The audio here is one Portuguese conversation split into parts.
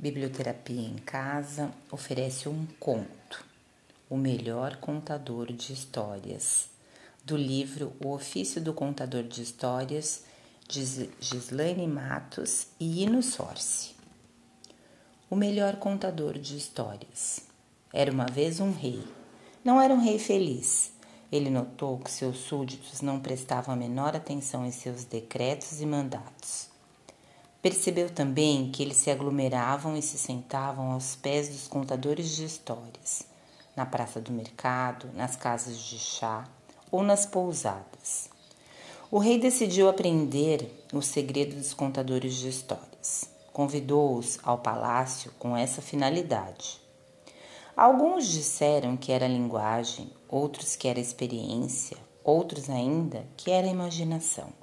Biblioterapia em Casa oferece um conto, O Melhor Contador de Histórias, do livro O Ofício do Contador de Histórias, de Gislaine Matos e Ino Sorce. O melhor contador de histórias. Era uma vez um rei. Não era um rei feliz. Ele notou que seus súditos não prestavam a menor atenção em seus decretos e mandatos. Percebeu também que eles se aglomeravam e se sentavam aos pés dos contadores de histórias, na praça do mercado, nas casas de chá ou nas pousadas. O rei decidiu aprender o segredo dos contadores de histórias. Convidou-os ao palácio com essa finalidade. Alguns disseram que era linguagem, outros que era experiência, outros ainda que era imaginação.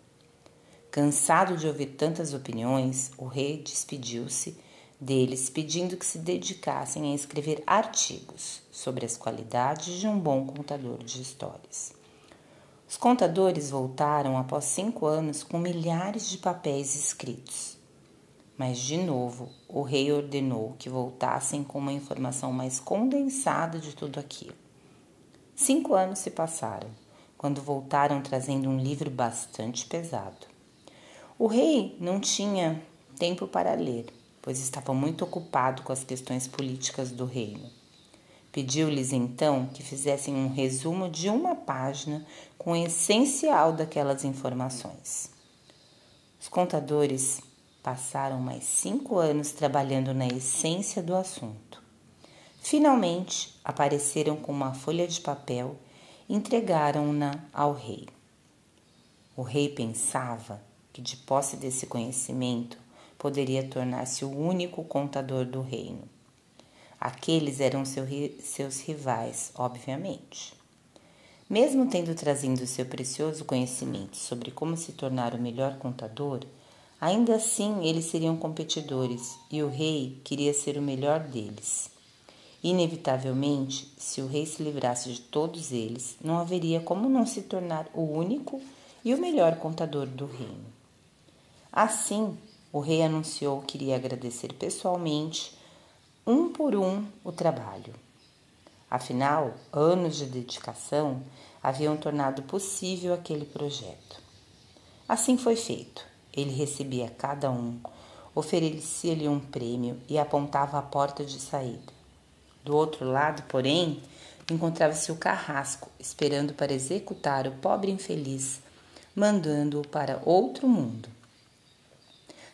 Cansado de ouvir tantas opiniões, o rei despediu-se deles, pedindo que se dedicassem a escrever artigos sobre as qualidades de um bom contador de histórias. Os contadores voltaram após cinco anos com milhares de papéis escritos. Mas, de novo, o rei ordenou que voltassem com uma informação mais condensada de tudo aquilo. Cinco anos se passaram, quando voltaram trazendo um livro bastante pesado. O rei não tinha tempo para ler, pois estava muito ocupado com as questões políticas do reino. Pediu-lhes então que fizessem um resumo de uma página com o essencial daquelas informações. Os contadores passaram mais cinco anos trabalhando na essência do assunto. Finalmente apareceram com uma folha de papel e entregaram-na ao rei. O rei pensava que, de posse desse conhecimento, poderia tornar-se o único contador do reino. Aqueles eram seu, seus rivais, obviamente. Mesmo tendo trazido seu precioso conhecimento sobre como se tornar o melhor contador, ainda assim eles seriam competidores e o rei queria ser o melhor deles. Inevitavelmente, se o rei se livrasse de todos eles, não haveria como não se tornar o único e o melhor contador do reino. Assim, o rei anunciou que iria agradecer pessoalmente, um por um, o trabalho. Afinal, anos de dedicação haviam tornado possível aquele projeto. Assim foi feito. Ele recebia cada um, oferecia-lhe um prêmio e apontava a porta de saída. Do outro lado, porém, encontrava-se o carrasco, esperando para executar o pobre infeliz, mandando-o para outro mundo.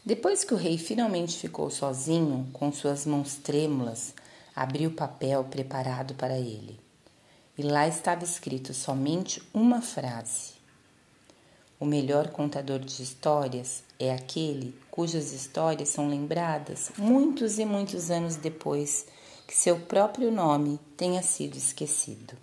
Depois que o rei finalmente ficou sozinho, com suas mãos trêmulas, abriu o papel preparado para ele. E lá estava escrito somente uma frase: O melhor contador de histórias é aquele cujas histórias são lembradas muitos e muitos anos depois que seu próprio nome tenha sido esquecido.